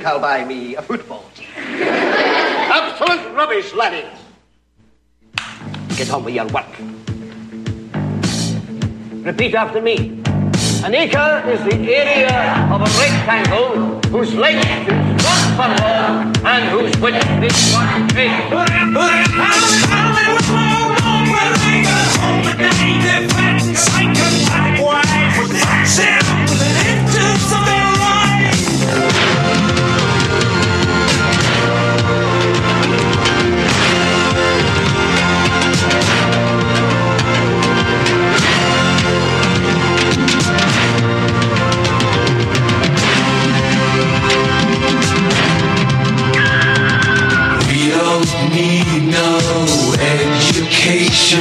Think I'll buy me a football team. Absolute rubbish, laddies. Get on with your work. Repeat after me. An acre is the area of a rectangle whose length is one furlong and whose width is one cubit. Education.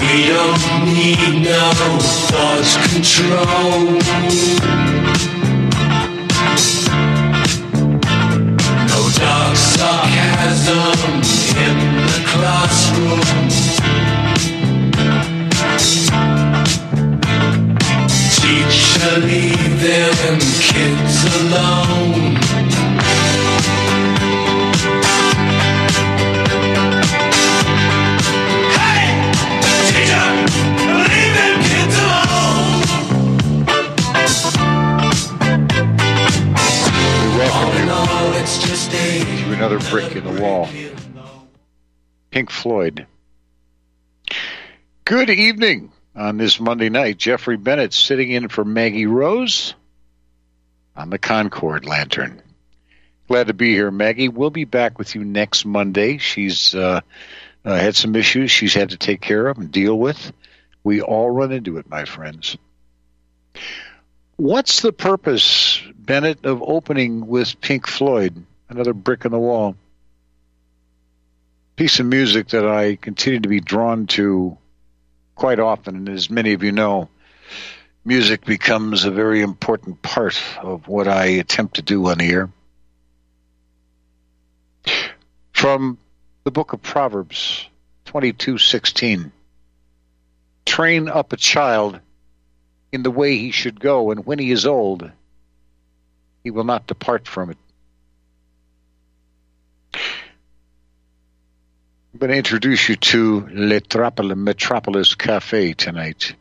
We don't need no thought control. No dark sarcasm in the classroom. Teacher, leave them kids alone. Another brick in the wall. Pink Floyd. Good evening on this Monday night. Jeffrey Bennett sitting in for Maggie Rose on the Concord Lantern. Glad to be here, Maggie. We'll be back with you next Monday. She's uh, uh, had some issues she's had to take care of and deal with. We all run into it, my friends. What's the purpose, Bennett, of opening with Pink Floyd? Another brick in the wall. Piece of music that I continue to be drawn to quite often, and as many of you know, music becomes a very important part of what I attempt to do on air. From the book of Proverbs 22:16 Train up a child in the way he should go and when he is old he will not depart from it. I'm going to introduce you to Letropolis Metropolis Cafe tonight.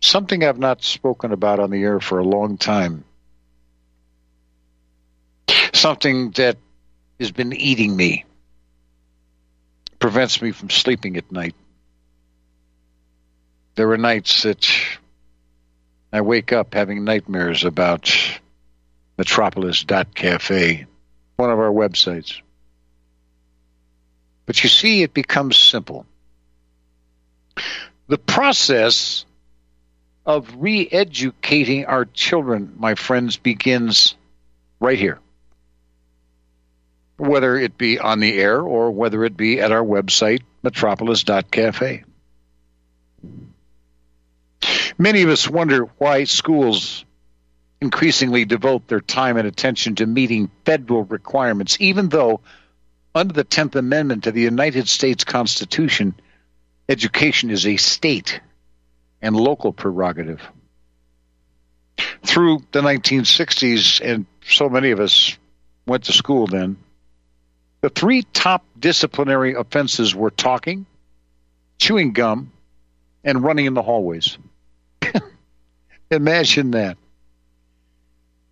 Something I've not spoken about on the air for a long time. Something that has been eating me, prevents me from sleeping at night. There are nights that I wake up having nightmares about metropolis.cafe, one of our websites. But you see, it becomes simple. The process of re educating our children, my friends, begins right here. Whether it be on the air or whether it be at our website, metropolis.cafe. Many of us wonder why schools increasingly devote their time and attention to meeting federal requirements, even though, under the 10th Amendment to the United States Constitution, education is a state and local prerogative. Through the 1960s, and so many of us went to school then, the three top disciplinary offenses were talking, chewing gum, and running in the hallways. Imagine that.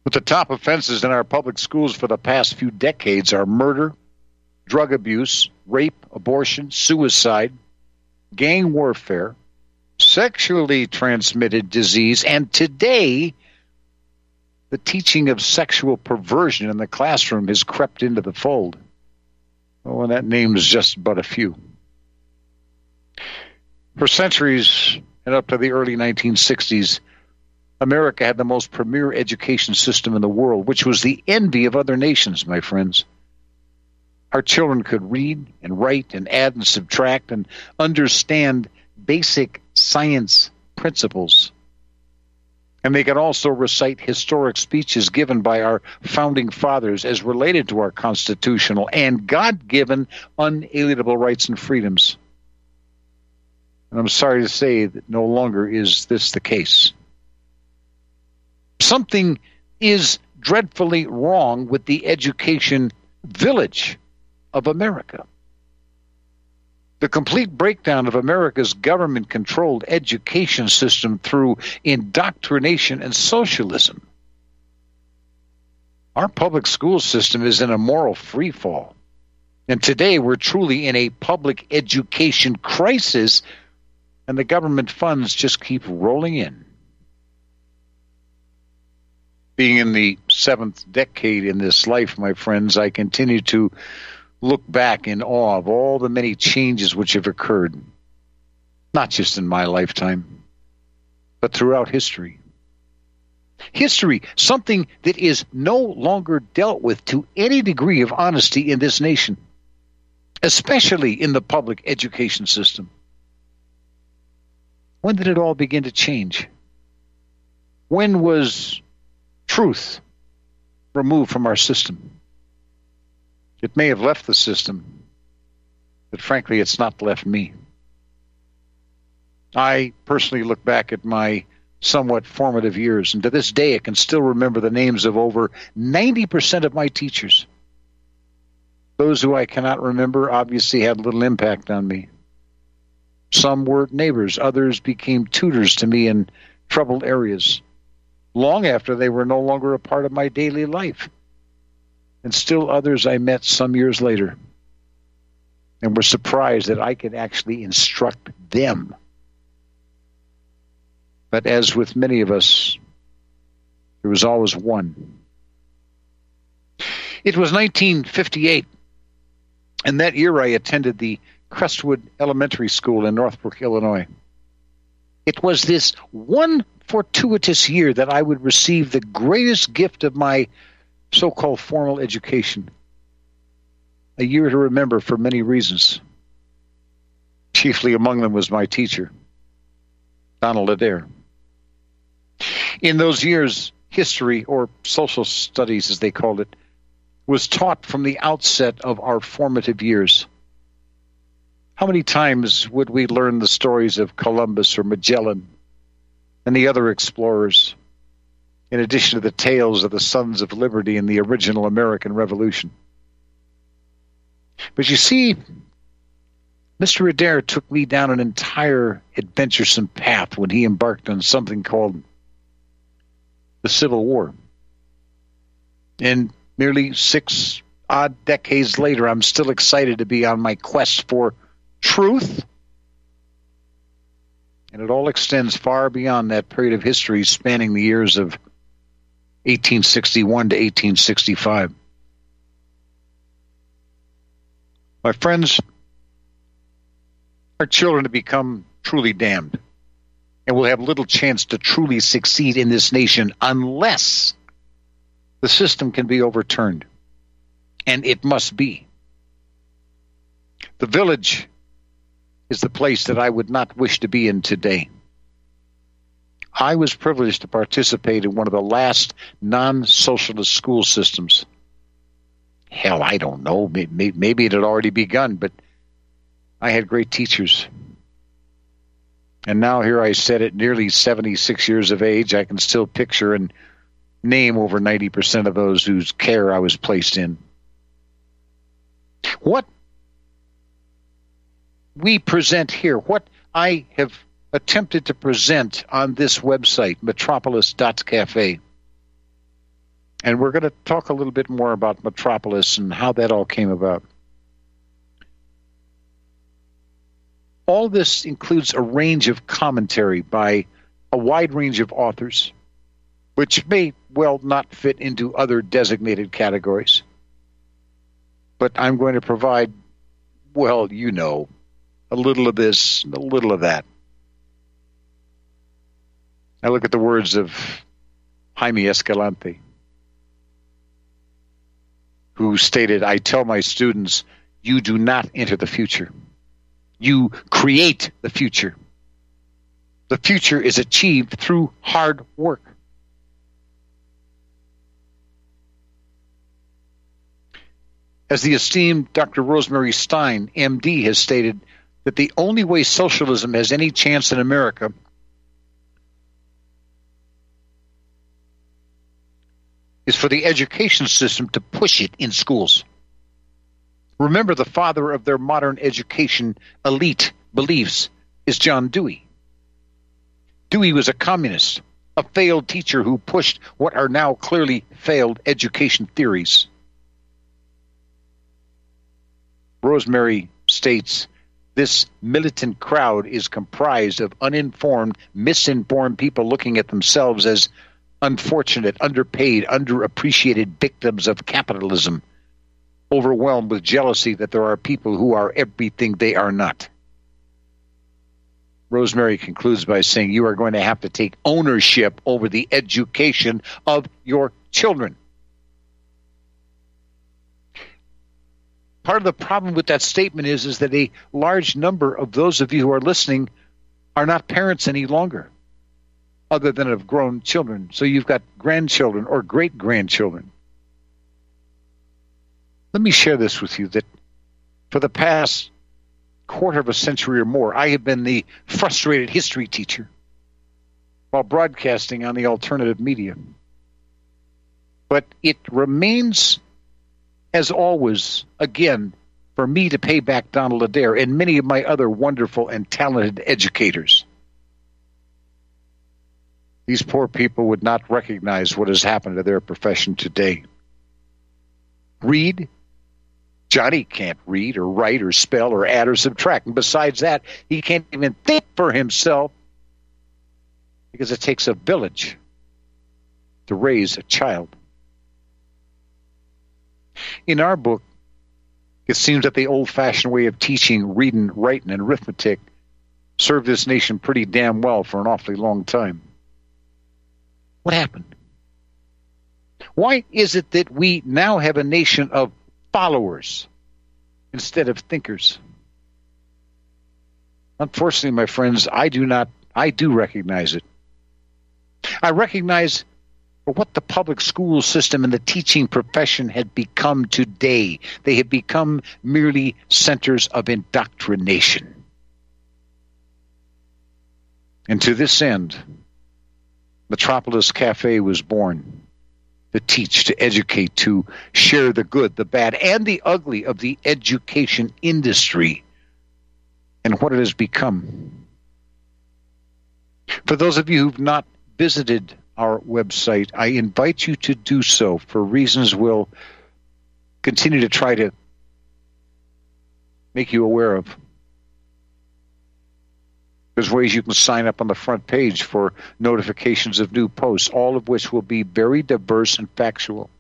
But the top offenses in our public schools for the past few decades are murder, drug abuse, rape, abortion, suicide, gang warfare, sexually transmitted disease, and today, the teaching of sexual perversion in the classroom has crept into the fold. Oh, and that names just but a few. For centuries and up to the early 1960s, America had the most premier education system in the world, which was the envy of other nations, my friends. Our children could read and write and add and subtract and understand basic science principles. And they could also recite historic speeches given by our founding fathers as related to our constitutional and God given unalienable rights and freedoms. And I'm sorry to say that no longer is this the case. Something is dreadfully wrong with the education village of America. The complete breakdown of America's government controlled education system through indoctrination and socialism. Our public school system is in a moral freefall. And today we're truly in a public education crisis, and the government funds just keep rolling in. Being in the seventh decade in this life, my friends, I continue to look back in awe of all the many changes which have occurred, not just in my lifetime, but throughout history. History, something that is no longer dealt with to any degree of honesty in this nation, especially in the public education system. When did it all begin to change? When was truth removed from our system? It may have left the system, but frankly, it's not left me. I personally look back at my somewhat formative years, and to this day, I can still remember the names of over 90% of my teachers. Those who I cannot remember obviously had little impact on me. Some were neighbors, others became tutors to me in troubled areas, long after they were no longer a part of my daily life and still others I met some years later and were surprised that I could actually instruct them. But as with many of us, there was always one. It was 1958, and that year I attended the Crestwood Elementary School in Northbrook, Illinois. It was this one fortuitous year that I would receive the greatest gift of my so called formal education. A year to remember for many reasons. Chiefly among them was my teacher, Donald Adair. In those years, history, or social studies as they called it, was taught from the outset of our formative years. How many times would we learn the stories of Columbus or Magellan and the other explorers? In addition to the tales of the Sons of Liberty in the original American Revolution. But you see, Mr. Adair took me down an entire adventuresome path when he embarked on something called the Civil War. And nearly six odd decades later, I'm still excited to be on my quest for truth. And it all extends far beyond that period of history spanning the years of 1861 to 1865. My friends, our children have become truly damned and will have little chance to truly succeed in this nation unless the system can be overturned. And it must be. The village is the place that I would not wish to be in today. I was privileged to participate in one of the last non socialist school systems. Hell, I don't know. Maybe it had already begun, but I had great teachers. And now here I sit at nearly 76 years of age. I can still picture and name over 90% of those whose care I was placed in. What we present here, what I have attempted to present on this website, metropolis.cafe. And we're going to talk a little bit more about Metropolis and how that all came about. All this includes a range of commentary by a wide range of authors, which may well not fit into other designated categories. But I'm going to provide, well, you know, a little of this, a little of that. I look at the words of Jaime Escalante, who stated, I tell my students, you do not enter the future. You create the future. The future is achieved through hard work. As the esteemed Dr. Rosemary Stein, MD, has stated, that the only way socialism has any chance in America is for the education system to push it in schools. Remember, the father of their modern education elite beliefs is John Dewey. Dewey was a communist, a failed teacher who pushed what are now clearly failed education theories. Rosemary states this militant crowd is comprised of uninformed, misinformed people looking at themselves as unfortunate, underpaid, underappreciated victims of capitalism, overwhelmed with jealousy that there are people who are everything they are not. Rosemary concludes by saying, You are going to have to take ownership over the education of your children. part of the problem with that statement is is that a large number of those of you who are listening are not parents any longer other than of grown children. So you've got grandchildren or great grandchildren let me share this with you that for the past quarter of a century or more i have been the frustrated history teacher while broadcasting on the alternative media. But it remains as always, again, for me to pay back Donald Adair and many of my other wonderful and talented educators. These poor people would not recognize what has happened to their profession today. Read. Johnny can't read or write or spell or add or subtract. And besides that, he can't even think for himself because it takes a village to raise a child. In our book, it seems that the old fashioned way of teaching reading, writing, and arithmetic served this nation pretty damn well for an awfully long time. What happened? Why is it that we now have a nation of followers instead of thinkers? Unfortunately, my friends, I do not, I do recognize it. I recognize what the public school system and the teaching profession had become today. They have become merely centers of indoctrination. And to this end, Metropolis Cafe was born to teach, to educate, to share the good, the bad, and the ugly of the education industry and what it has become. For those of you who've not visited our website. I invite you to do so for reasons we'll continue to try to make you aware of. There's ways you can sign up on the front page for notifications of new posts, all of which will be very diverse and factual.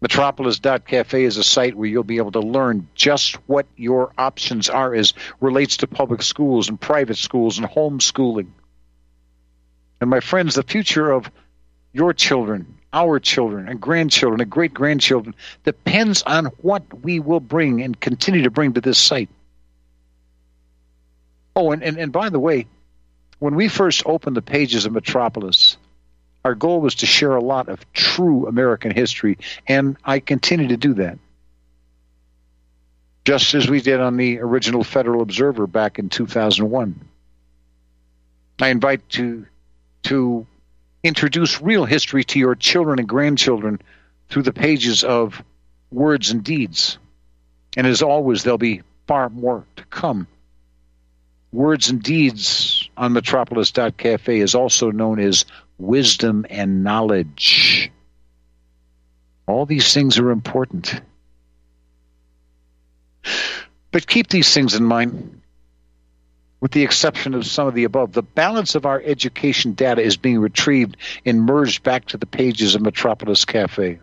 Metropolis.cafe is a site where you'll be able to learn just what your options are as relates to public schools and private schools and homeschooling. And my friends, the future of your children, our children, and grandchildren, and great grandchildren depends on what we will bring and continue to bring to this site. Oh, and, and, and by the way, when we first opened the pages of Metropolis, our goal was to share a lot of true American history, and I continue to do that. Just as we did on the original Federal Observer back in 2001. I invite to to introduce real history to your children and grandchildren through the pages of words and deeds. And as always, there'll be far more to come. Words and Deeds on Metropolis.cafe is also known as Wisdom and Knowledge. All these things are important. But keep these things in mind with the exception of some of the above. The balance of our education data is being retrieved and merged back to the pages of Metropolis Cafe.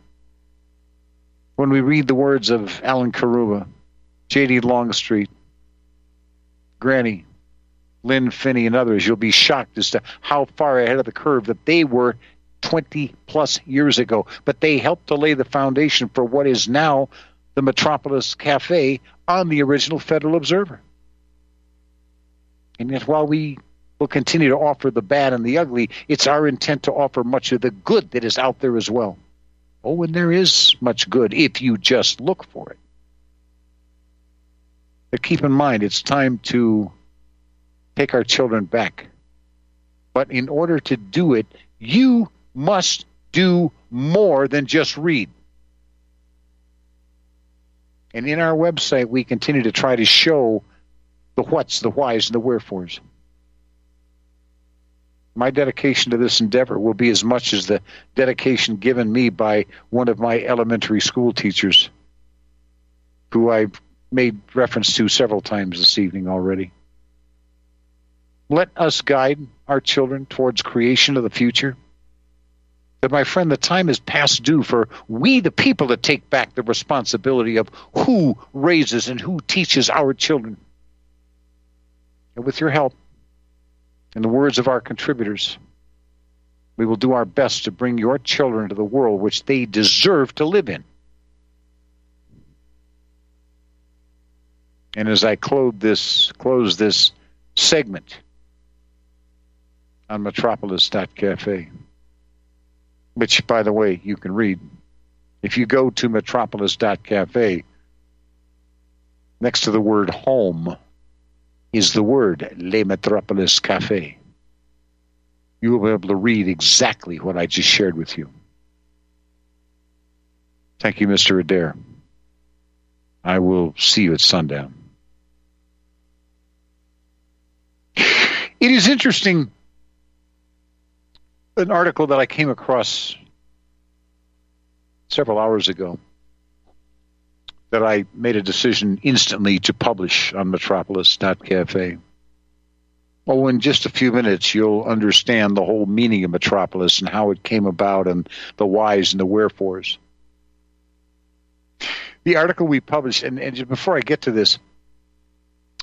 When we read the words of Alan Caruba, J.D. Longstreet, Granny, Lynn Finney and others, you'll be shocked as to how far ahead of the curve that they were 20 plus years ago. But they helped to lay the foundation for what is now the Metropolis Cafe on the original Federal Observer. And yet, while we will continue to offer the bad and the ugly, it's our intent to offer much of the good that is out there as well. Oh, and there is much good if you just look for it. But keep in mind, it's time to take our children back. But in order to do it, you must do more than just read. And in our website, we continue to try to show the whats, the whys, and the wherefores. My dedication to this endeavor will be as much as the dedication given me by one of my elementary school teachers, who I've made reference to several times this evening already. Let us guide our children towards creation of the future. But my friend, the time is past due for we, the people, to take back the responsibility of who raises and who teaches our children. And with your help, in the words of our contributors, we will do our best to bring your children to the world which they deserve to live in. And as I close this, close this segment on metropolis.cafe, which, by the way, you can read. If you go to metropolis.cafe, next to the word home is the word Le Metropolis Cafe. You will be able to read exactly what I just shared with you. Thank you, Mr. Adair. I will see you at sundown. It is interesting an article that I came across several hours ago that I made a decision instantly to publish on Metropolis.cafe. Oh, in just a few minutes, you'll understand the whole meaning of Metropolis and how it came about and the whys and the wherefores. The article we published, and, and before I get to this,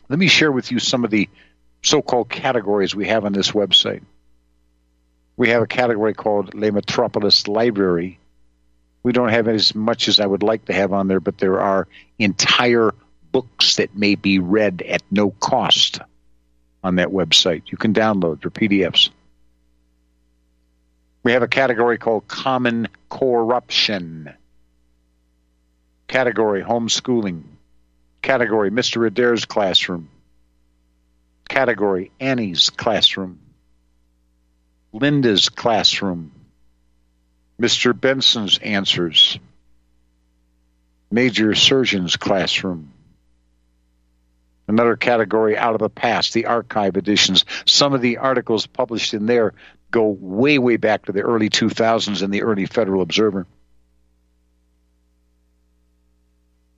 let me share with you some of the so called categories we have on this website we have a category called Le Metropolis Library. We don't have as much as I would like to have on there, but there are entire books that may be read at no cost on that website. You can download for PDFs. We have a category called Common Corruption. Category Homeschooling. Category Mr. Adair's Classroom. Category Annie's Classroom. Linda's classroom, Mr. Benson's answers, Major Surgeon's classroom. Another category out of the past, the archive editions. Some of the articles published in there go way, way back to the early 2000s in the early Federal Observer.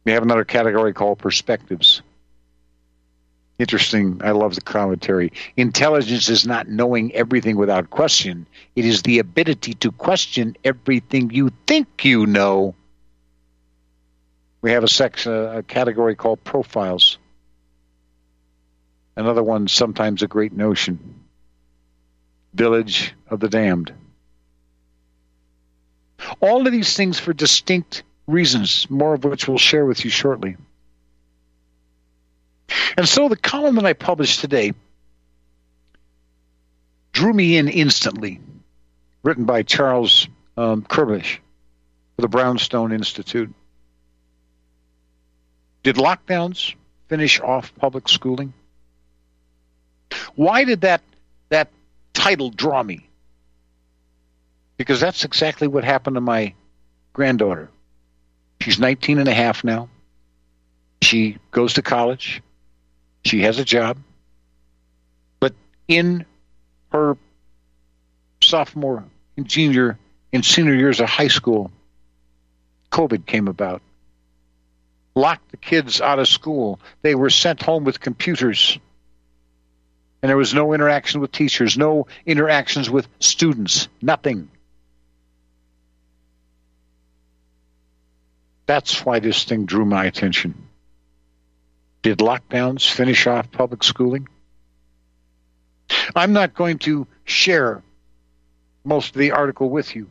We have another category called perspectives. Interesting. I love the commentary. Intelligence is not knowing everything without question. It is the ability to question everything you think you know. We have a section, uh, a category called profiles. Another one, sometimes a great notion. Village of the damned. All of these things for distinct reasons, more of which we'll share with you shortly. And so the column that I published today drew me in instantly, written by Charles um, Kerbish for the Brownstone Institute. Did lockdowns finish off public schooling? Why did that that title draw me? Because that's exactly what happened to my granddaughter. She's 19 and a half now. She goes to college. She has a job. But in her sophomore junior and senior years of high school, COVID came about. Locked the kids out of school. They were sent home with computers. And there was no interaction with teachers, no interactions with students, nothing. That's why this thing drew my attention. Did lockdowns finish off public schooling? I'm not going to share most of the article with you.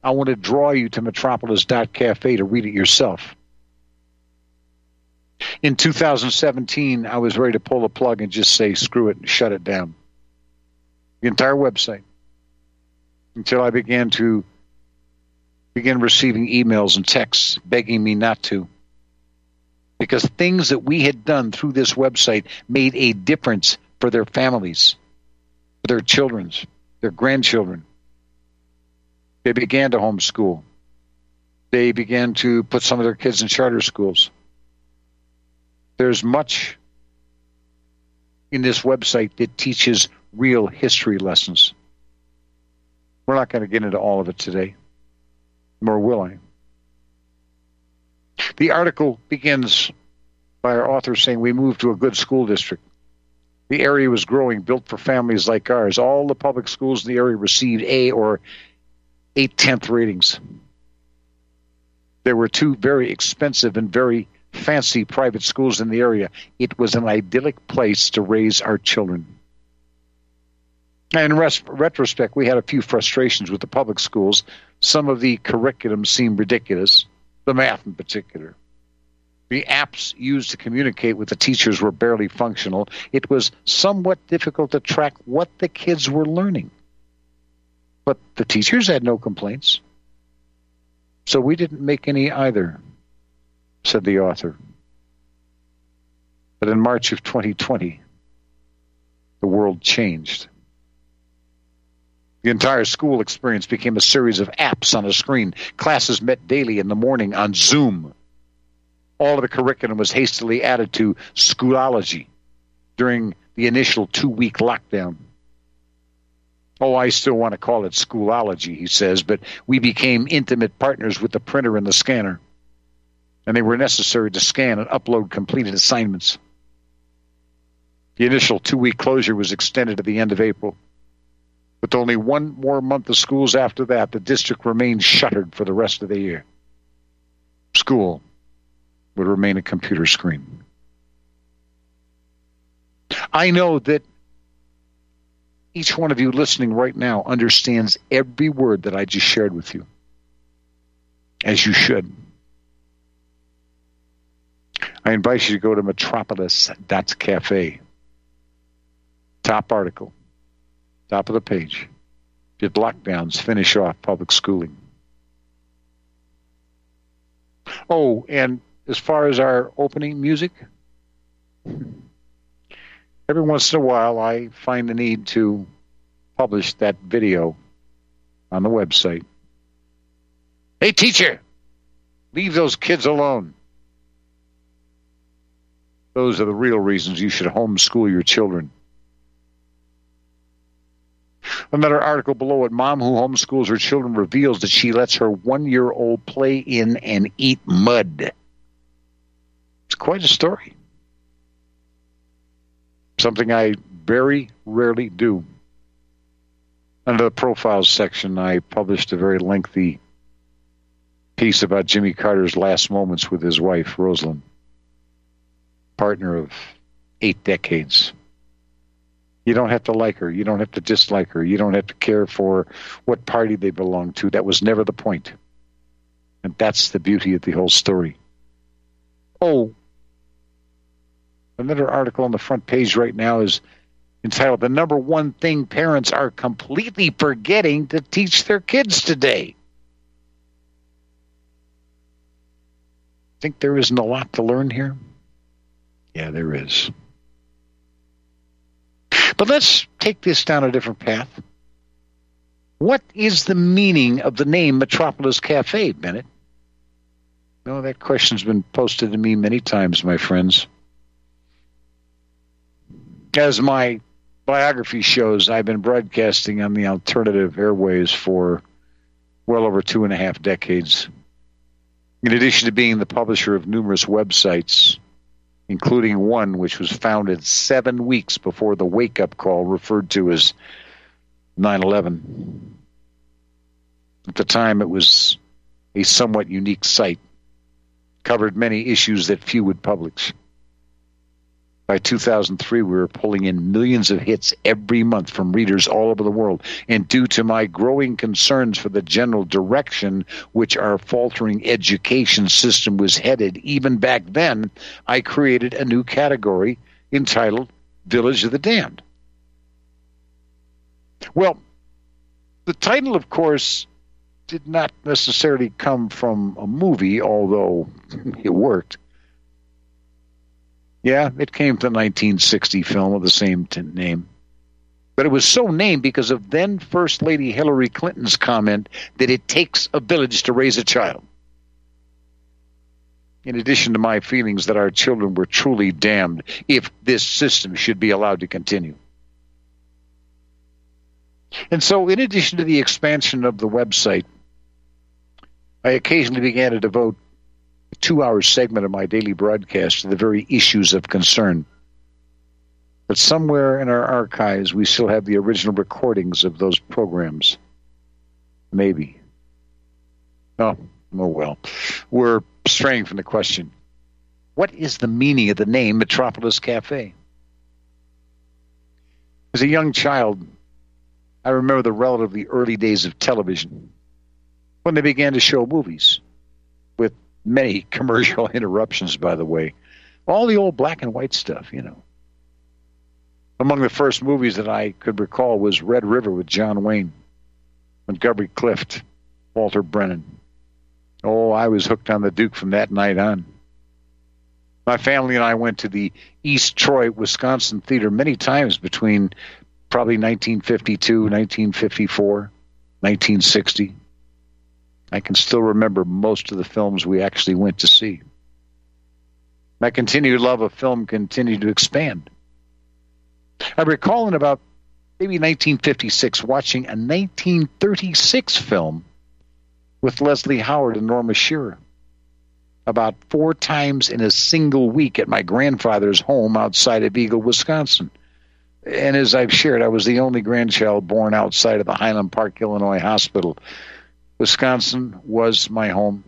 I want to draw you to metropolis.cafe to read it yourself. In 2017, I was ready to pull the plug and just say, screw it, and shut it down. The entire website. Until I began to begin receiving emails and texts begging me not to. Because things that we had done through this website made a difference for their families, for their children's, their grandchildren. They began to homeschool. They began to put some of their kids in charter schools. There's much in this website that teaches real history lessons. We're not going to get into all of it today, nor will I. The article begins by our author saying, We moved to a good school district. The area was growing, built for families like ours. All the public schools in the area received A or eight tenth ratings. There were two very expensive and very fancy private schools in the area. It was an idyllic place to raise our children. In res- retrospect, we had a few frustrations with the public schools. Some of the curriculum seemed ridiculous, the math in particular. The apps used to communicate with the teachers were barely functional. It was somewhat difficult to track what the kids were learning. But the teachers had no complaints. So we didn't make any either said the author. But in March of 2020, the world changed. The entire school experience became a series of apps on a screen. Classes met daily in the morning on Zoom. All of the curriculum was hastily added to Schoology during the initial two week lockdown. Oh, I still want to call it Schoolology, he says, but we became intimate partners with the printer and the scanner and they were necessary to scan and upload completed assignments. The initial two week closure was extended to the end of April. With only one more month of schools after that, the district remained shuttered for the rest of the year. School would remain a computer screen. I know that each one of you listening right now understands every word that I just shared with you, as you should. I invite you to go to metropolis.cafe. Top article, top of the page. Did lockdowns finish off public schooling? Oh, and as far as our opening music, every once in a while I find the need to publish that video on the website. Hey, teacher, leave those kids alone. Those are the real reasons you should homeschool your children. Another article below it Mom who homeschools her children reveals that she lets her one year old play in and eat mud. It's quite a story. Something I very rarely do. Under the profiles section, I published a very lengthy piece about Jimmy Carter's last moments with his wife, Rosalynn partner of eight decades. You don't have to like her. You don't have to dislike her. You don't have to care for what party they belong to. That was never the point. And that's the beauty of the whole story. Oh, another article on the front page right now is entitled The Number One Thing Parents Are Completely Forgetting to Teach Their Kids Today. Think there isn't a lot to learn here? Yeah, there is. But let's take this down a different path. What is the meaning of the name Metropolis Cafe, Bennett? No, that question's been posted to me many times, my friends. As my biography shows, I've been broadcasting on the alternative airways for well over two and a half decades. In addition to being the publisher of numerous websites, including one which was founded seven weeks before the wake up call referred to as 9 11. At the time, it was a somewhat unique site, covered many issues that few would publish. By 2003, we were pulling in millions of hits every month from readers all over the world. And due to my growing concerns for the general direction which our faltering education system was headed, even back then, I created a new category entitled Village of the Damned. Well, the title, of course, did not necessarily come from a movie, although it worked. Yeah, it came from the 1960 film of the same t- name. But it was so named because of then First Lady Hillary Clinton's comment that it takes a village to raise a child. In addition to my feelings that our children were truly damned if this system should be allowed to continue. And so, in addition to the expansion of the website, I occasionally began to devote two hour segment of my daily broadcast to the very issues of concern. But somewhere in our archives, we still have the original recordings of those programs. Maybe. Oh, oh well. We're straying from the question. What is the meaning of the name Metropolis Cafe? As a young child, I remember the relatively early days of television when they began to show movies with many commercial interruptions, by the way. All the old black and white stuff, you know. Among the first movies that I could recall was Red River with John Wayne, Montgomery Clift, Walter Brennan. Oh, I was hooked on the Duke from that night on. My family and I went to the East Troy, Wisconsin theater many times between probably 1952, 1954, 1960. I can still remember most of the films we actually went to see. My continued love of film continued to expand. I recall in about maybe 1956 watching a 1936 film with Leslie Howard and Norma Shearer about four times in a single week at my grandfather's home outside of Eagle, Wisconsin. And as I've shared, I was the only grandchild born outside of the Highland Park, Illinois hospital. Wisconsin was my home.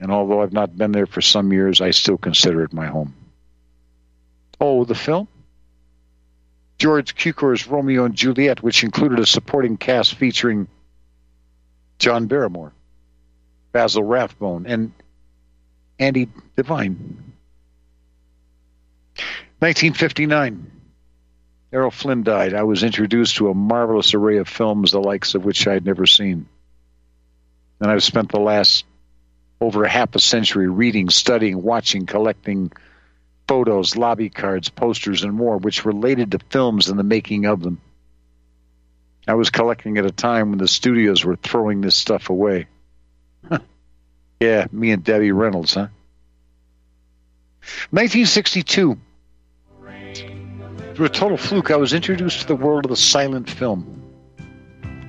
And although I've not been there for some years, I still consider it my home. Oh, the film? George Cukor's Romeo and Juliet, which included a supporting cast featuring John Barrymore, Basil Rathbone, and Andy Devine. 1959. Errol Flynn died. I was introduced to a marvelous array of films, the likes of which I had never seen. And I've spent the last over half a century reading, studying, watching, collecting photos, lobby cards, posters, and more, which related to films and the making of them. I was collecting at a time when the studios were throwing this stuff away. yeah, me and Debbie Reynolds, huh? 1962. Through a total fluke, I was introduced to the world of the silent film.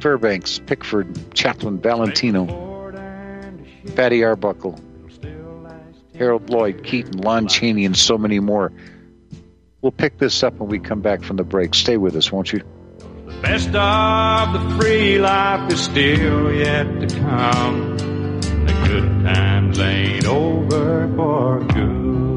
Fairbanks, Pickford, Chaplin, Valentino, Fatty Arbuckle, Harold Lloyd, Keaton, Lon Chaney, and so many more. We'll pick this up when we come back from the break. Stay with us, won't you? The best of the free life is still yet to come. The good times ain't over for good.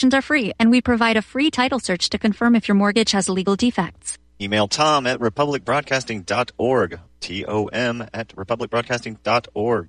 Consultations are free and we provide a free title search to confirm if your mortgage has legal defects. Email tom at republicbroadcasting.org. T-O-M at republicbroadcasting.org.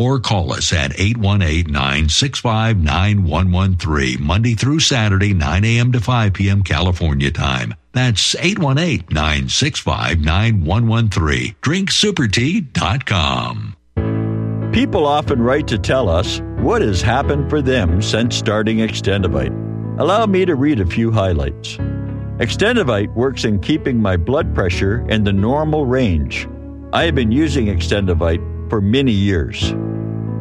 or call us at 818-965-9113 Monday through Saturday 9 a.m. to 5 p.m. California time. That's 818-965-9113 drinksupertea.com. People often write to tell us what has happened for them since starting Extendovite. Allow me to read a few highlights. Extendovite works in keeping my blood pressure in the normal range. I have been using Extendovite for many years.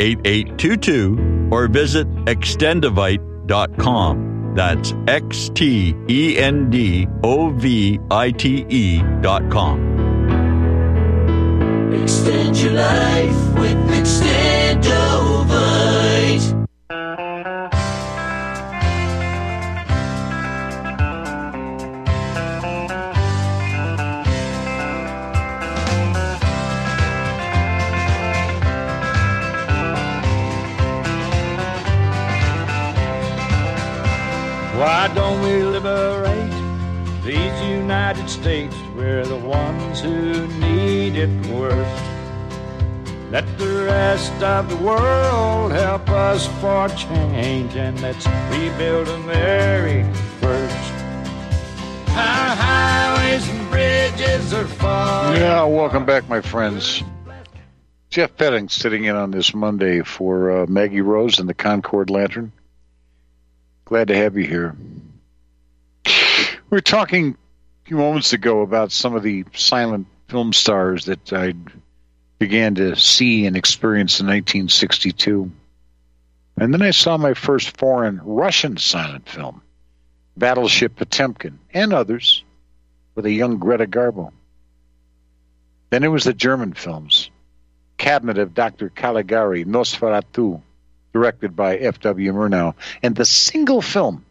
8822 or visit extendovite.com. That's X T E N D O V I T E dot com. Extend your life with Extendovite. Why don't we liberate these United States? We're the ones who need it worst. Let the rest of the world help us for change and let's rebuild America first. Our highways and bridges are falling. Yeah, welcome back, my friends. Jeff Bennett sitting in on this Monday for uh, Maggie Rose and the Concord Lantern. Glad to have you here. We were talking a few moments ago about some of the silent film stars that I began to see and experience in 1962. And then I saw my first foreign Russian silent film, Battleship Potemkin, and others, with a young Greta Garbo. Then it was the German films, Cabinet of Dr. Caligari, Nosferatu, directed by F.W. Murnau, and the single film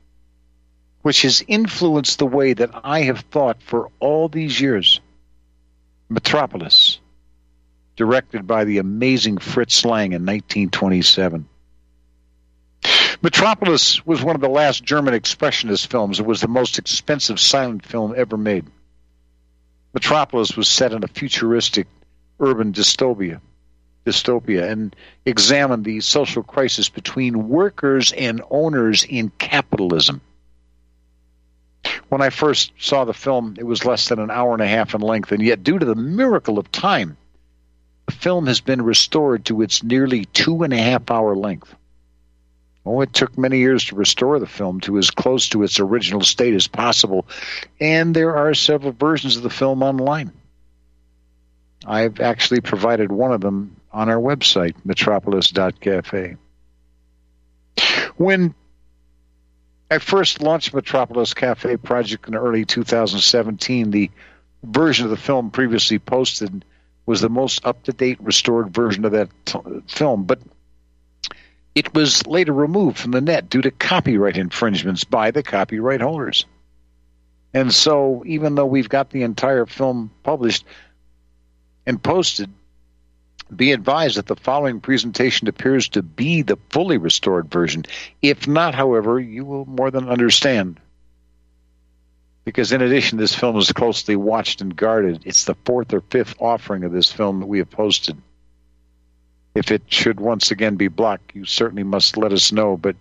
which has influenced the way that I have thought for all these years, Metropolis, directed by the amazing Fritz Lang in 1927. Metropolis was one of the last German expressionist films. It was the most expensive silent film ever made. Metropolis was set in a futuristic urban dystopia, dystopia and examined the social crisis between workers and owners in capitalism. When I first saw the film, it was less than an hour and a half in length, and yet, due to the miracle of time, the film has been restored to its nearly two and a half hour length. Oh, it took many years to restore the film to as close to its original state as possible, and there are several versions of the film online. I've actually provided one of them on our website, metropolis.cafe. When I first launched Metropolis Cafe project in early 2017, the version of the film previously posted was the most up to date restored version of that t- film, but it was later removed from the net due to copyright infringements by the copyright holders. And so, even though we've got the entire film published and posted, be advised that the following presentation appears to be the fully restored version. If not, however, you will more than understand. because in addition, this film is closely watched and guarded. It's the fourth or fifth offering of this film that we have posted. If it should once again be blocked, you certainly must let us know. But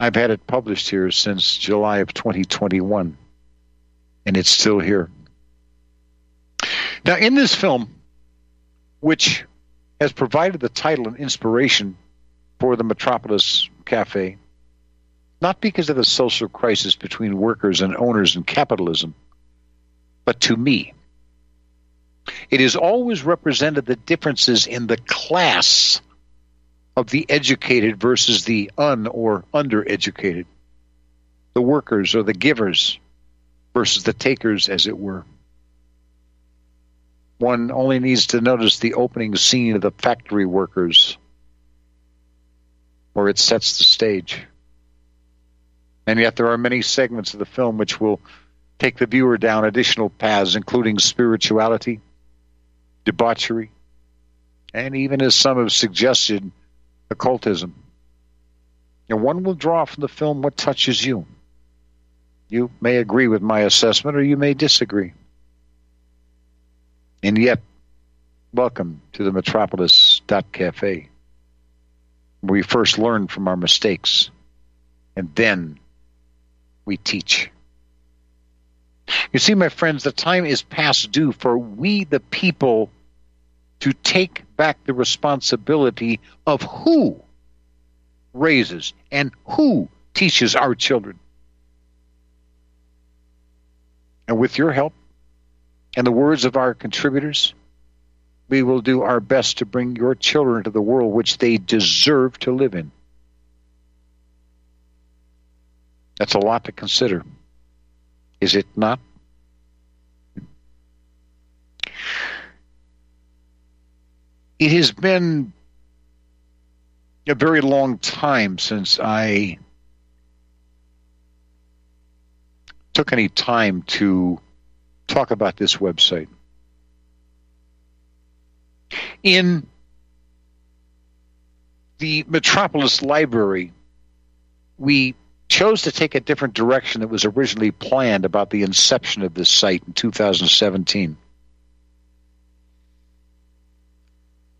I've had it published here since July of 2021, and it's still here. Now, in this film, which has provided the title and inspiration for the Metropolis Cafe, not because of the social crisis between workers and owners and capitalism, but to me. It has always represented the differences in the class of the educated versus the un or undereducated, the workers or the givers versus the takers, as it were. One only needs to notice the opening scene of the factory workers, where it sets the stage. And yet, there are many segments of the film which will take the viewer down additional paths, including spirituality, debauchery, and even, as some have suggested, occultism. And one will draw from the film what touches you. You may agree with my assessment or you may disagree. And yet, welcome to the Metropolis Cafe. We first learn from our mistakes, and then we teach. You see, my friends, the time is past due for we, the people, to take back the responsibility of who raises and who teaches our children. And with your help and the words of our contributors, we will do our best to bring your children to the world which they deserve to live in. That's a lot to consider. Is it not? It has been a very long time since I took any time to talk about this website. In the Metropolis Library, we chose to take a different direction that was originally planned about the inception of this site in 2017.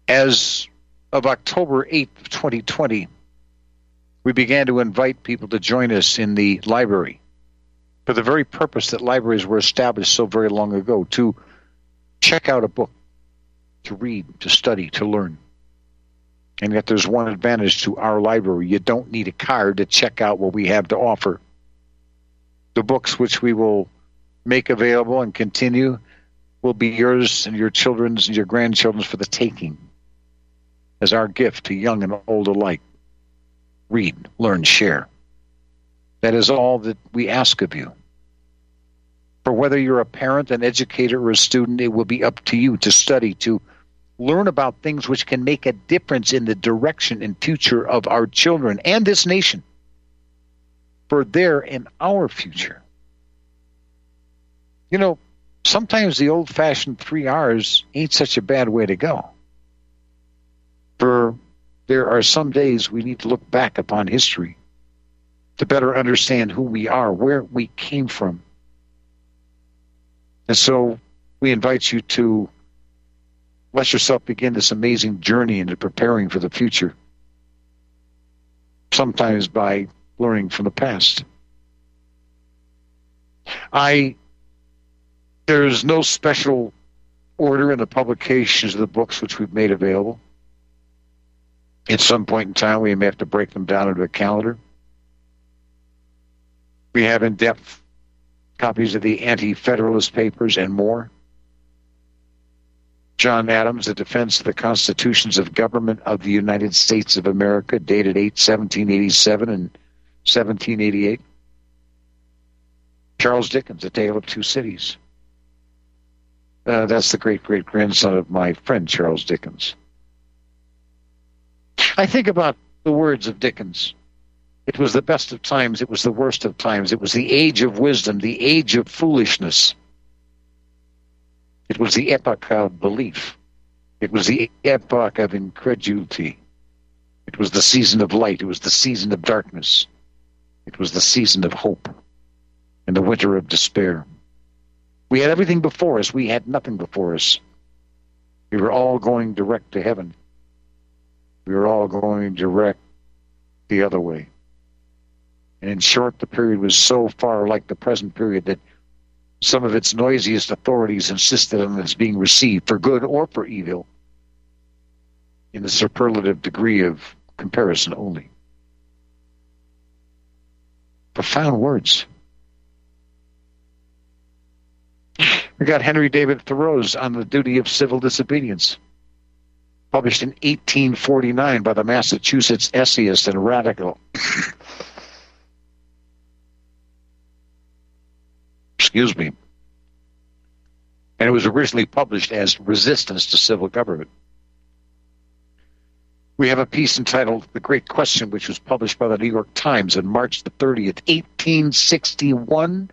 As of October 8th, 2020, we began to invite people to join us in the library for the very purpose that libraries were established so very long ago to check out a book, to read, to study, to learn. And yet there's one advantage to our library. You don't need a card to check out what we have to offer. The books which we will make available and continue will be yours and your children's and your grandchildren's for the taking as our gift to young and old alike. Read, learn, share. That is all that we ask of you. For whether you're a parent, an educator, or a student, it will be up to you to study, to learn about things which can make a difference in the direction and future of our children and this nation for their and our future. You know, sometimes the old fashioned three R's ain't such a bad way to go. For there are some days we need to look back upon history to better understand who we are, where we came from. And so we invite you to let yourself begin this amazing journey into preparing for the future, sometimes by learning from the past. I there's no special order in the publications of the books which we've made available. At some point in time, we may have to break them down into a calendar. We have in depth copies of the Anti Federalist Papers and more. John Adams, The Defense of the Constitutions of Government of the United States of America, dated 8 1787 and 1788. Charles Dickens, A Tale of Two Cities. Uh, that's the great great grandson of my friend Charles Dickens. I think about the words of Dickens. It was the best of times, it was the worst of times, it was the age of wisdom, the age of foolishness. It was the epoch of belief. It was the epoch of incredulity. It was the season of light. It was the season of darkness. It was the season of hope. in the winter of despair. We had everything before us. We had nothing before us. We were all going direct to heaven. We were all going direct the other way. And in short, the period was so far like the present period that some of its noisiest authorities insisted on its being received for good or for evil in the superlative degree of comparison only. Profound words. We got Henry David Thoreau's On the Duty of Civil Disobedience, published in 1849 by the Massachusetts essayist and radical. Excuse me. And it was originally published as Resistance to Civil Government. We have a piece entitled The Great Question, which was published by the New York Times on March the 30th, 1861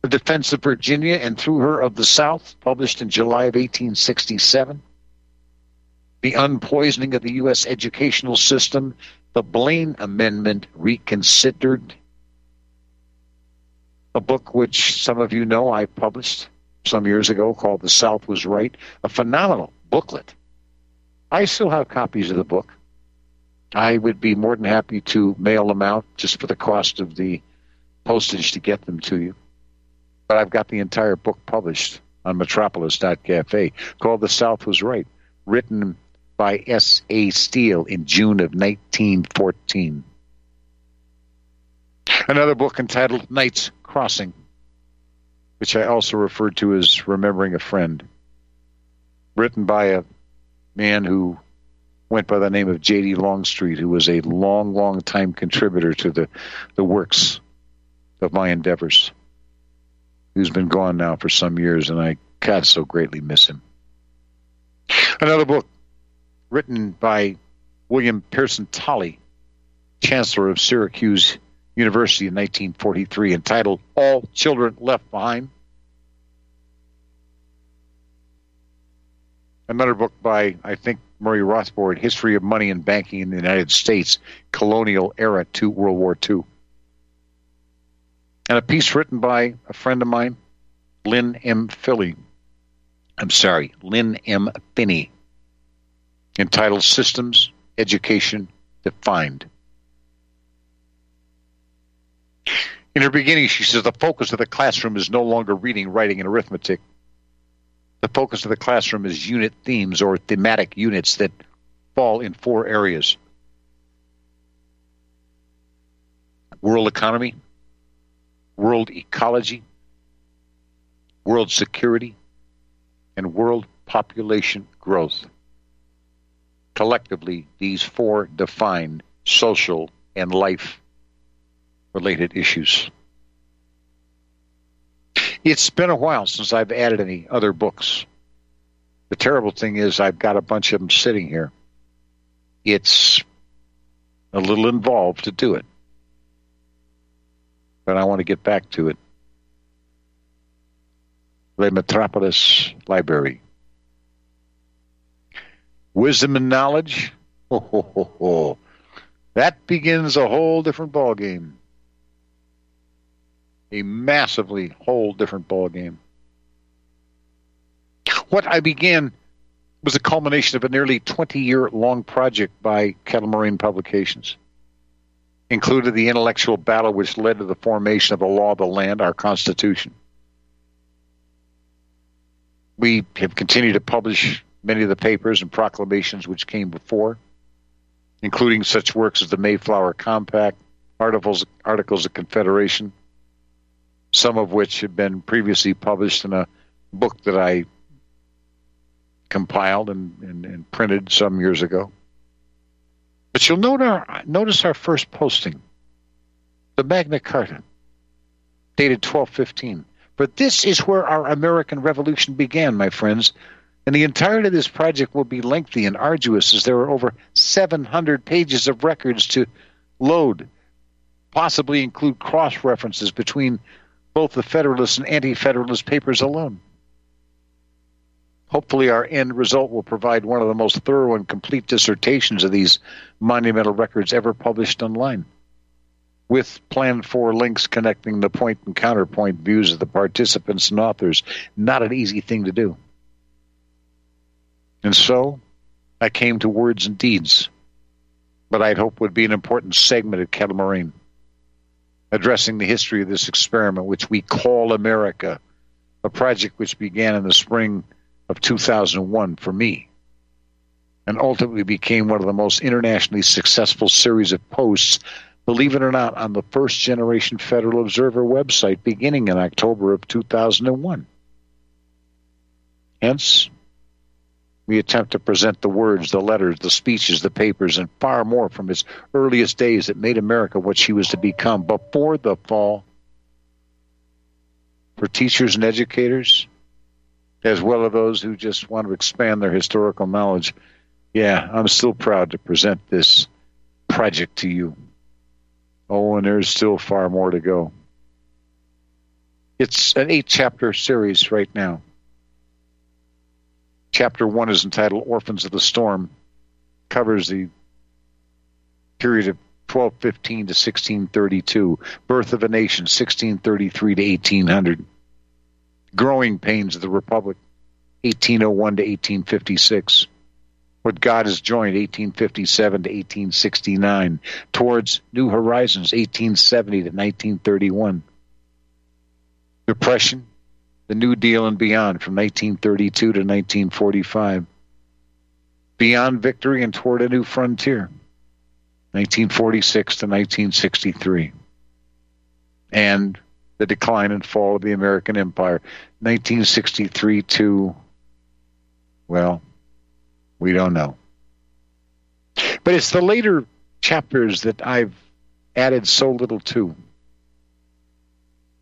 the Defense of Virginia and Through Her of the South, published in July of 1867. The Unpoisoning of the U.S. Educational System, the Blaine Amendment Reconsidered. A book which some of you know I published some years ago called The South Was Right, a phenomenal booklet. I still have copies of the book. I would be more than happy to mail them out just for the cost of the postage to get them to you but I've got the entire book published on metropolis.cafe called The South Was Right, written by S.A. Steel in June of 1914. Another book entitled Knight's Crossing, which I also referred to as Remembering a Friend, written by a man who went by the name of J.D. Longstreet, who was a long, long time contributor to the, the works of my endeavors who's been gone now for some years, and I, God, so greatly miss him. Another book written by William Pearson Tolley, Chancellor of Syracuse University in 1943, entitled All Children Left Behind. Another book by, I think, Murray Rothbard, History of Money and Banking in the United States, Colonial Era to World War II and a piece written by a friend of mine, Lynn M. Philly. I'm sorry, Lynn M. Finney, entitled Systems Education Defined. In her beginning, she says the focus of the classroom is no longer reading, writing, and arithmetic. The focus of the classroom is unit themes or thematic units that fall in four areas world economy, world ecology, world security, and world population growth. Collectively, these four define social and life related issues. It's been a while since I've added any other books. The terrible thing is, I've got a bunch of them sitting here. It's a little involved to do it but I want to get back to it. The Metropolis Library. Wisdom and knowledge. Ho, ho, ho, ho. That begins a whole different ballgame. A massively whole different ballgame. What I began was a culmination of a nearly 20 year long project by Kettle Moraine Publications included the intellectual battle which led to the formation of the law of the land, our Constitution. We have continued to publish many of the papers and proclamations which came before, including such works as the Mayflower Compact, articles, articles of Confederation, some of which had been previously published in a book that I compiled and, and, and printed some years ago. But you'll note our, notice our first posting, the Magna Carta, dated 1215. For this is where our American Revolution began, my friends. And the entirety of this project will be lengthy and arduous as there are over 700 pages of records to load, possibly include cross references between both the Federalist and Anti Federalist papers alone. Hopefully, our end result will provide one of the most thorough and complete dissertations of these monumental records ever published online. with planned for links connecting the point and counterpoint views of the participants and authors. Not an easy thing to do. And so I came to words and deeds, but I'd hope would be an important segment at Kettle Moraine, addressing the history of this experiment, which we call America, a project which began in the spring of 2001 for me and ultimately became one of the most internationally successful series of posts, believe it or not, on the first generation Federal Observer website beginning in October of 2001. Hence, we attempt to present the words, the letters, the speeches, the papers, and far more from its earliest days that made America what she was to become before the fall. For teachers and educators, as well as those who just want to expand their historical knowledge, yeah, I'm still proud to present this project to you. Oh, and there's still far more to go. It's an eight chapter series right now. Chapter one is entitled Orphans of the Storm, covers the period of 1215 to 1632, Birth of a Nation, 1633 to 1800, Growing Pains of the Republic, 1801 to 1856 what God has joined 1857 to 1869 towards New Horizons 1870 to 1931. Depression, the New Deal and beyond from 1932 to 1945. Beyond victory and toward a new frontier 1946 to 1963. And the decline and fall of the American Empire 1963 to well we don't know. But it's the later chapters that I've added so little to.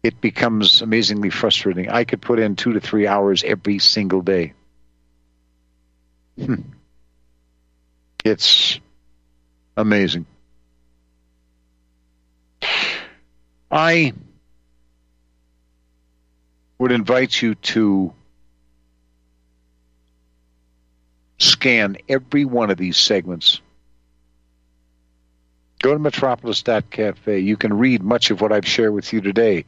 It becomes amazingly frustrating. I could put in two to three hours every single day. Hmm. It's amazing. I would invite you to scan every one of these segments. Go to metropolis.cafe. You can read much of what I've shared with you today.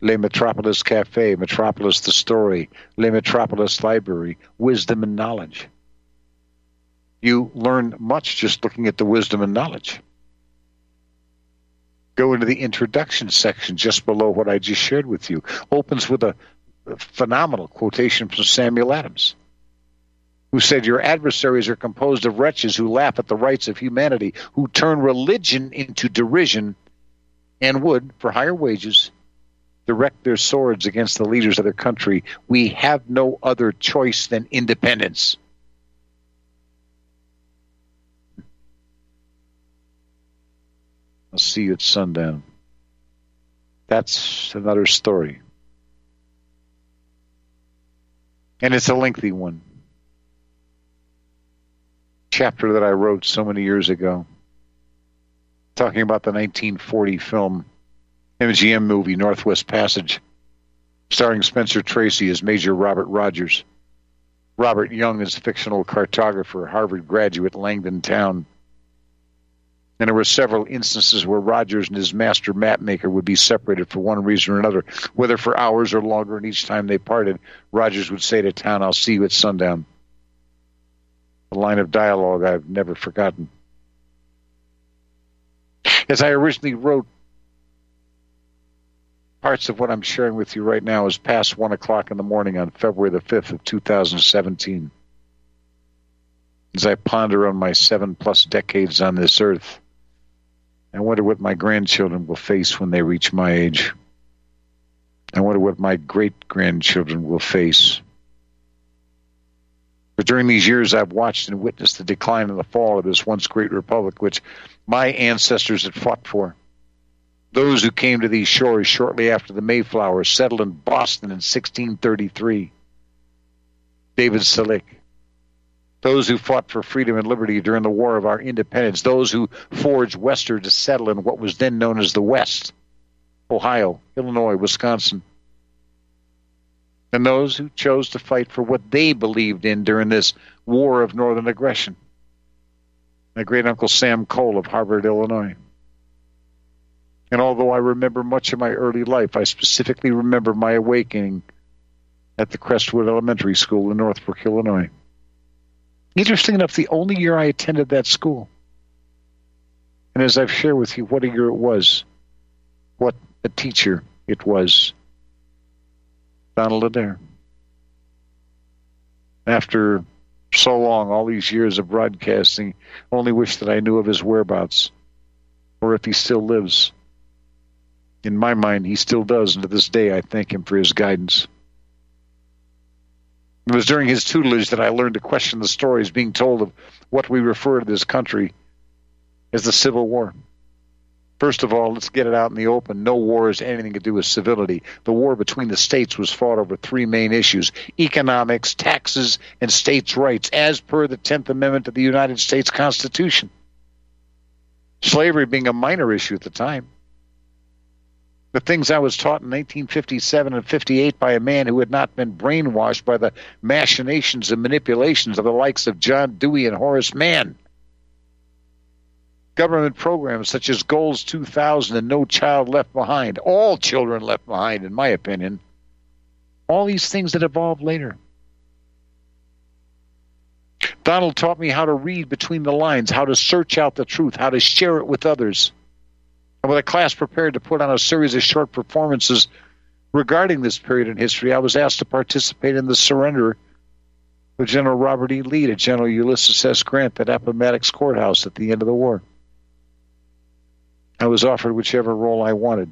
Le Metropolis Cafe, Metropolis the Story, Le Metropolis Library, Wisdom and Knowledge. You learn much just looking at the wisdom and knowledge. Go into the introduction section just below what I just shared with you. Opens with a phenomenal quotation from Samuel Adams who said, Your adversaries are composed of wretches who laugh at the rights of humanity, who turn religion into derision, and would, for higher wages, direct their swords against the leaders of their country. We have no other choice than independence. I'll see you at sundown. That's another story. And it's a lengthy one chapter that I wrote so many years ago, talking about the 1940 film MGM movie Northwest Passage, starring Spencer Tracy as Major Robert Rogers. Robert Young is a fictional cartographer, Harvard graduate, Langdon Towne. And there were several instances where Rogers and his master mapmaker would be separated for one reason or another, whether for hours or longer, and each time they parted, Rogers would say to Towne, I'll see you at sundown a line of dialogue I've never forgotten. As I originally wrote, parts of what I'm sharing with you right now is past one o'clock in the morning on February the 5th of 2017. As I ponder on my seven plus decades on this earth, I wonder what my grandchildren will face when they reach my age. I wonder what my great grandchildren will face. But during these years, I've watched and witnessed the decline and the fall of this once great republic, which my ancestors had fought for. Those who came to these shores shortly after the Mayflower settled in Boston in 1633. David Selig. Those who fought for freedom and liberty during the War of our Independence. Those who forged westward to settle in what was then known as the West. Ohio, Illinois, Wisconsin and those who chose to fight for what they believed in during this war of northern aggression. My great uncle Sam Cole of Harvard, Illinois. And although I remember much of my early life, I specifically remember my awakening at the Crestwood Elementary School in Northbrook, Illinois. Interesting enough, the only year I attended that school. And as I've shared with you, what a year it was, what a teacher it was. Donald Adair. After so long, all these years of broadcasting, only wish that I knew of his whereabouts, or if he still lives. In my mind, he still does, and to this day, I thank him for his guidance. It was during his tutelage that I learned to question the stories being told of what we refer to this country as the Civil War. First of all, let's get it out in the open. No war has anything to do with civility. The war between the states was fought over three main issues economics, taxes, and states' rights, as per the 10th Amendment to the United States Constitution. Slavery being a minor issue at the time. The things I was taught in 1957 and 58 by a man who had not been brainwashed by the machinations and manipulations of the likes of John Dewey and Horace Mann government programs such as Goals 2000 and No Child Left Behind, all children left behind, in my opinion, all these things that evolved later. Donald taught me how to read between the lines, how to search out the truth, how to share it with others. And with a class prepared to put on a series of short performances regarding this period in history, I was asked to participate in the surrender of General Robert E. Lee to General Ulysses S. Grant at Appomattox Courthouse at the end of the war. I was offered whichever role I wanted.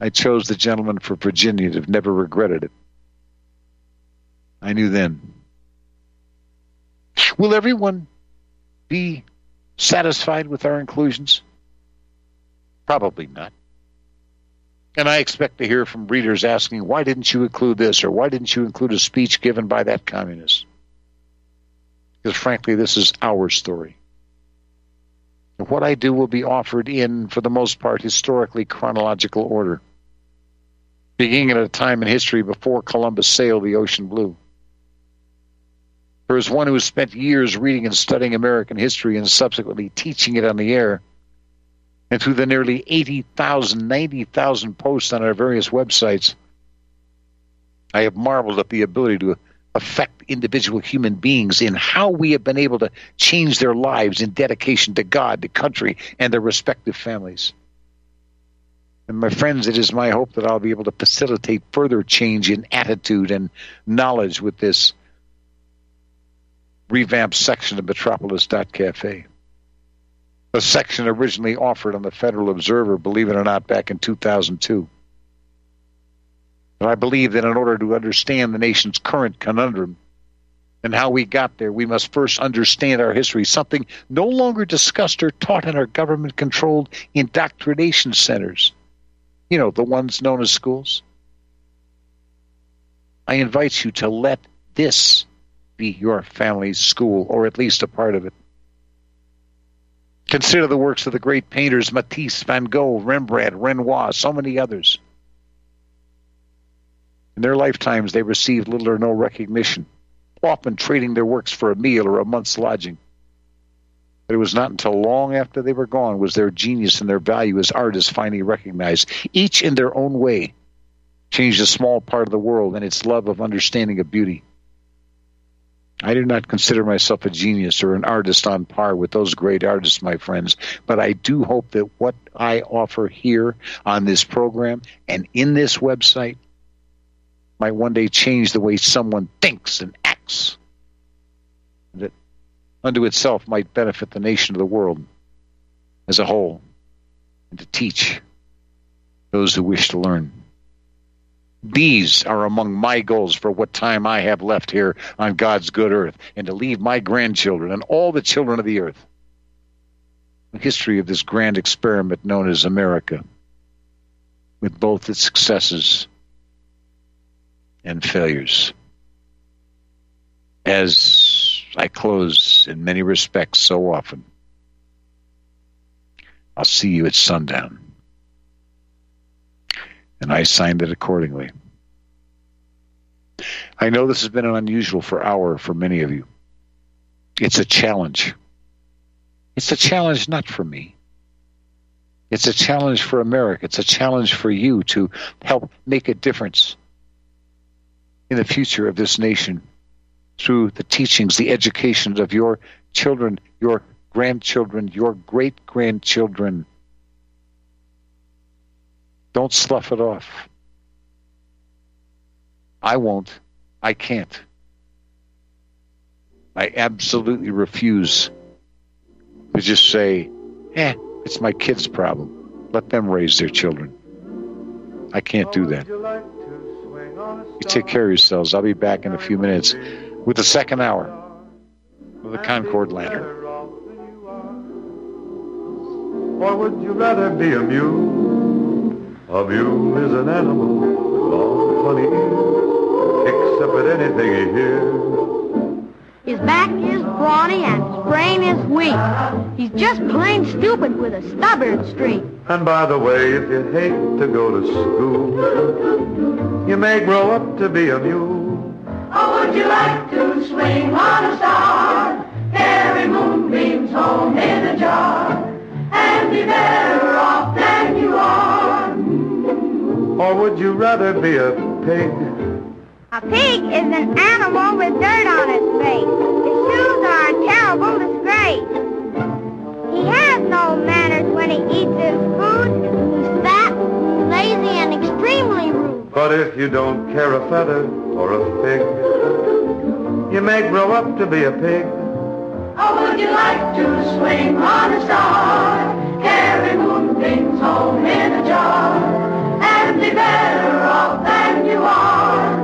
I chose the gentleman for Virginia and have never regretted it. I knew then. Will everyone be satisfied with our inclusions? Probably not. And I expect to hear from readers asking, why didn't you include this or why didn't you include a speech given by that communist? Because frankly, this is our story. What I do will be offered in, for the most part, historically chronological order, beginning at a time in history before Columbus sailed the ocean blue. For as one who has spent years reading and studying American history and subsequently teaching it on the air, and through the nearly 80,000, 90,000 posts on our various websites, I have marveled at the ability to affect individual human beings in how we have been able to change their lives in dedication to God, the country, and their respective families. And my friends, it is my hope that I'll be able to facilitate further change in attitude and knowledge with this revamped section of Metropolis.cafe. A section originally offered on the Federal Observer, believe it or not, back in 2002. But I believe that in order to understand the nation's current conundrum and how we got there, we must first understand our history, something no longer discussed or taught in our government controlled indoctrination centers. You know, the ones known as schools. I invite you to let this be your family's school, or at least a part of it. Consider the works of the great painters Matisse, Van Gogh, Rembrandt, Renoir, so many others. In their lifetimes, they received little or no recognition, often trading their works for a meal or a month's lodging. But it was not until long after they were gone was their genius and their value as artists finally recognized, each in their own way, changed a small part of the world and its love of understanding of beauty. I do not consider myself a genius or an artist on par with those great artists, my friends, but I do hope that what I offer here on this program and in this website might one day change the way someone thinks and acts. That unto itself might benefit the nation of the world as a whole, and to teach those who wish to learn. These are among my goals for what time I have left here on God's good earth, and to leave my grandchildren and all the children of the earth the history of this grand experiment known as America, with both its successes and failures. As I close in many respects so often, I'll see you at sundown. And I signed it accordingly. I know this has been an unusual for hour for many of you. It's a challenge. It's a challenge not for me. It's a challenge for America. It's a challenge for you to help make a difference in the future of this nation through the teachings, the education of your children, your grandchildren, your great grandchildren. Don't slough it off. I won't. I can't. I absolutely refuse to just say, eh, it's my kids' problem. Let them raise their children. I can't do that. You take care of yourselves. I'll be back in a few minutes with the second hour of the Concord Lantern. Or would you rather be a mule? A mule is an animal with long funny ears, except at anything he hears. His back is brawny and his brain is weak. He's just plain stupid with a stubborn streak. And by the way, if you hate to go to school, you may grow up to be a mule. Or would you like to swing on a star? Carry moonbeams home in a jar and be better off than you are. Or would you rather be a pig? A pig is an animal with dirt on its face. His shoes are a terrible disgrace. He has no manners when he eats his food. He's fat, lazy, and extremely rude. But if you don't care a feather or a fig, you may grow up to be a pig. Or would you like to swing on a star? Carry moonbeams home in a jar and be better off than you are.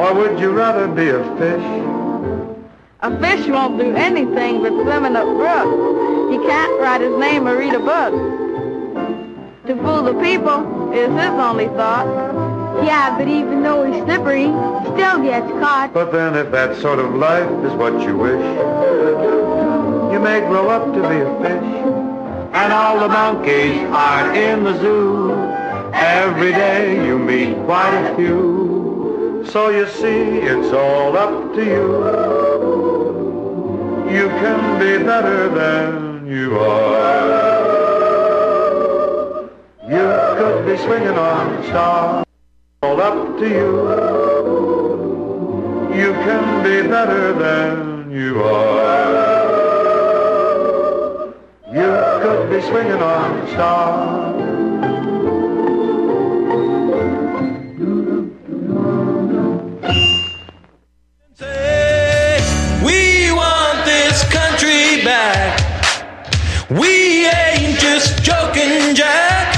Or would you rather be a fish? A fish won't do anything but swim in a brook. He can't write his name or read a book. To fool the people is his only thought. Yeah, but even though he's slippery, he still gets caught. But then if that sort of life is what you wish, you may grow up to be a fish. And all the monkeys are in the zoo. Every day you meet quite a few. So you see, it's all up to you. You can be better than you are. You could be swinging on a star. All up to you. You can be better than you are. You could be swinging on a star. We want this country back. We ain't just joking, Jack.